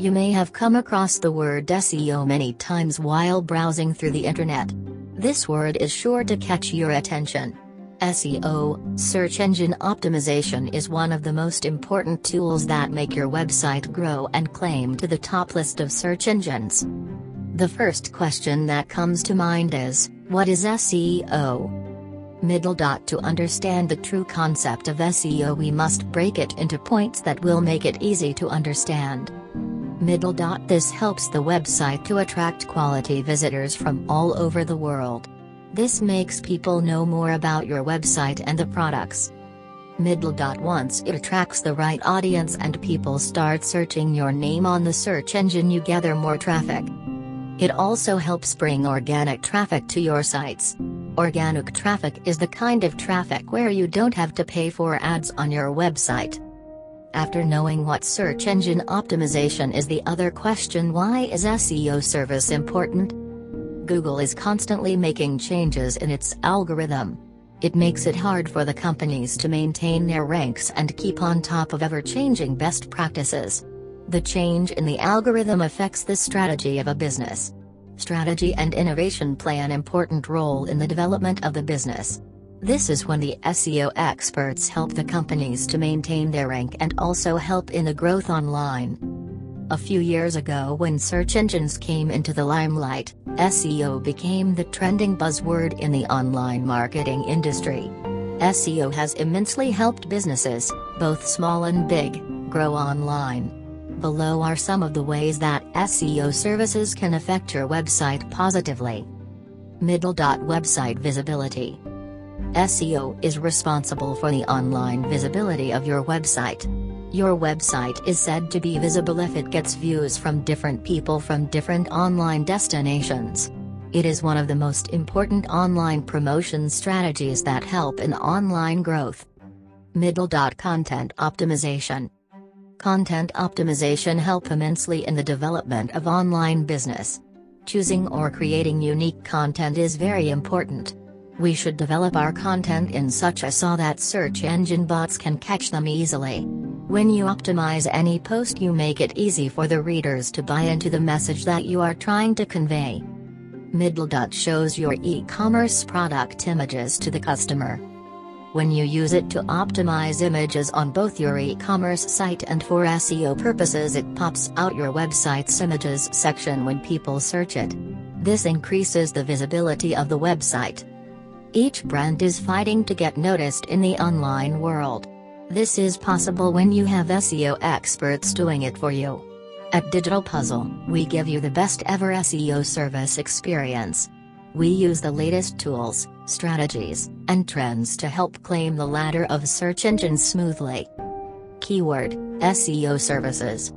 You may have come across the word SEO many times while browsing through the internet. This word is sure to catch your attention. SEO, search engine optimization is one of the most important tools that make your website grow and claim to the top list of search engines. The first question that comes to mind is, what is SEO? Middle dot to understand the true concept of SEO we must break it into points that will make it easy to understand. Middle this helps the website to attract quality visitors from all over the world. This makes people know more about your website and the products. Middle once it attracts the right audience and people start searching your name on the search engine you gather more traffic. It also helps bring organic traffic to your sites. Organic traffic is the kind of traffic where you don't have to pay for ads on your website. After knowing what search engine optimization is the other question why is SEO service important? Google is constantly making changes in its algorithm. It makes it hard for the companies to maintain their ranks and keep on top of ever-changing best practices. The change in the algorithm affects the strategy of a business. Strategy and innovation play an important role in the development of the business. This is when the SEO experts help the companies to maintain their rank and also help in the growth online. A few years ago when search engines came into the limelight, SEO became the trending buzzword in the online marketing industry. SEO has immensely helped businesses, both small and big, grow online. Below are some of the ways that SEO services can affect your website positively. Middle website visibility. SEO is responsible for the online visibility of your website. Your website is said to be visible if it gets views from different people from different online destinations. It is one of the most important online promotion strategies that help in online growth. Middle content optimization. Content optimization help immensely in the development of online business. Choosing or creating unique content is very important. We should develop our content in such a so that search engine bots can catch them easily. When you optimize any post you make it easy for the readers to buy into the message that you are trying to convey. Middle dot shows your e-commerce product images to the customer. When you use it to optimize images on both your e-commerce site and for SEO purposes it pops out your website's images section when people search it. This increases the visibility of the website. Each brand is fighting to get noticed in the online world. This is possible when you have SEO experts doing it for you. At Digital Puzzle, we give you the best ever SEO service experience. We use the latest tools, strategies, and trends to help claim the ladder of search engines smoothly. Keyword SEO services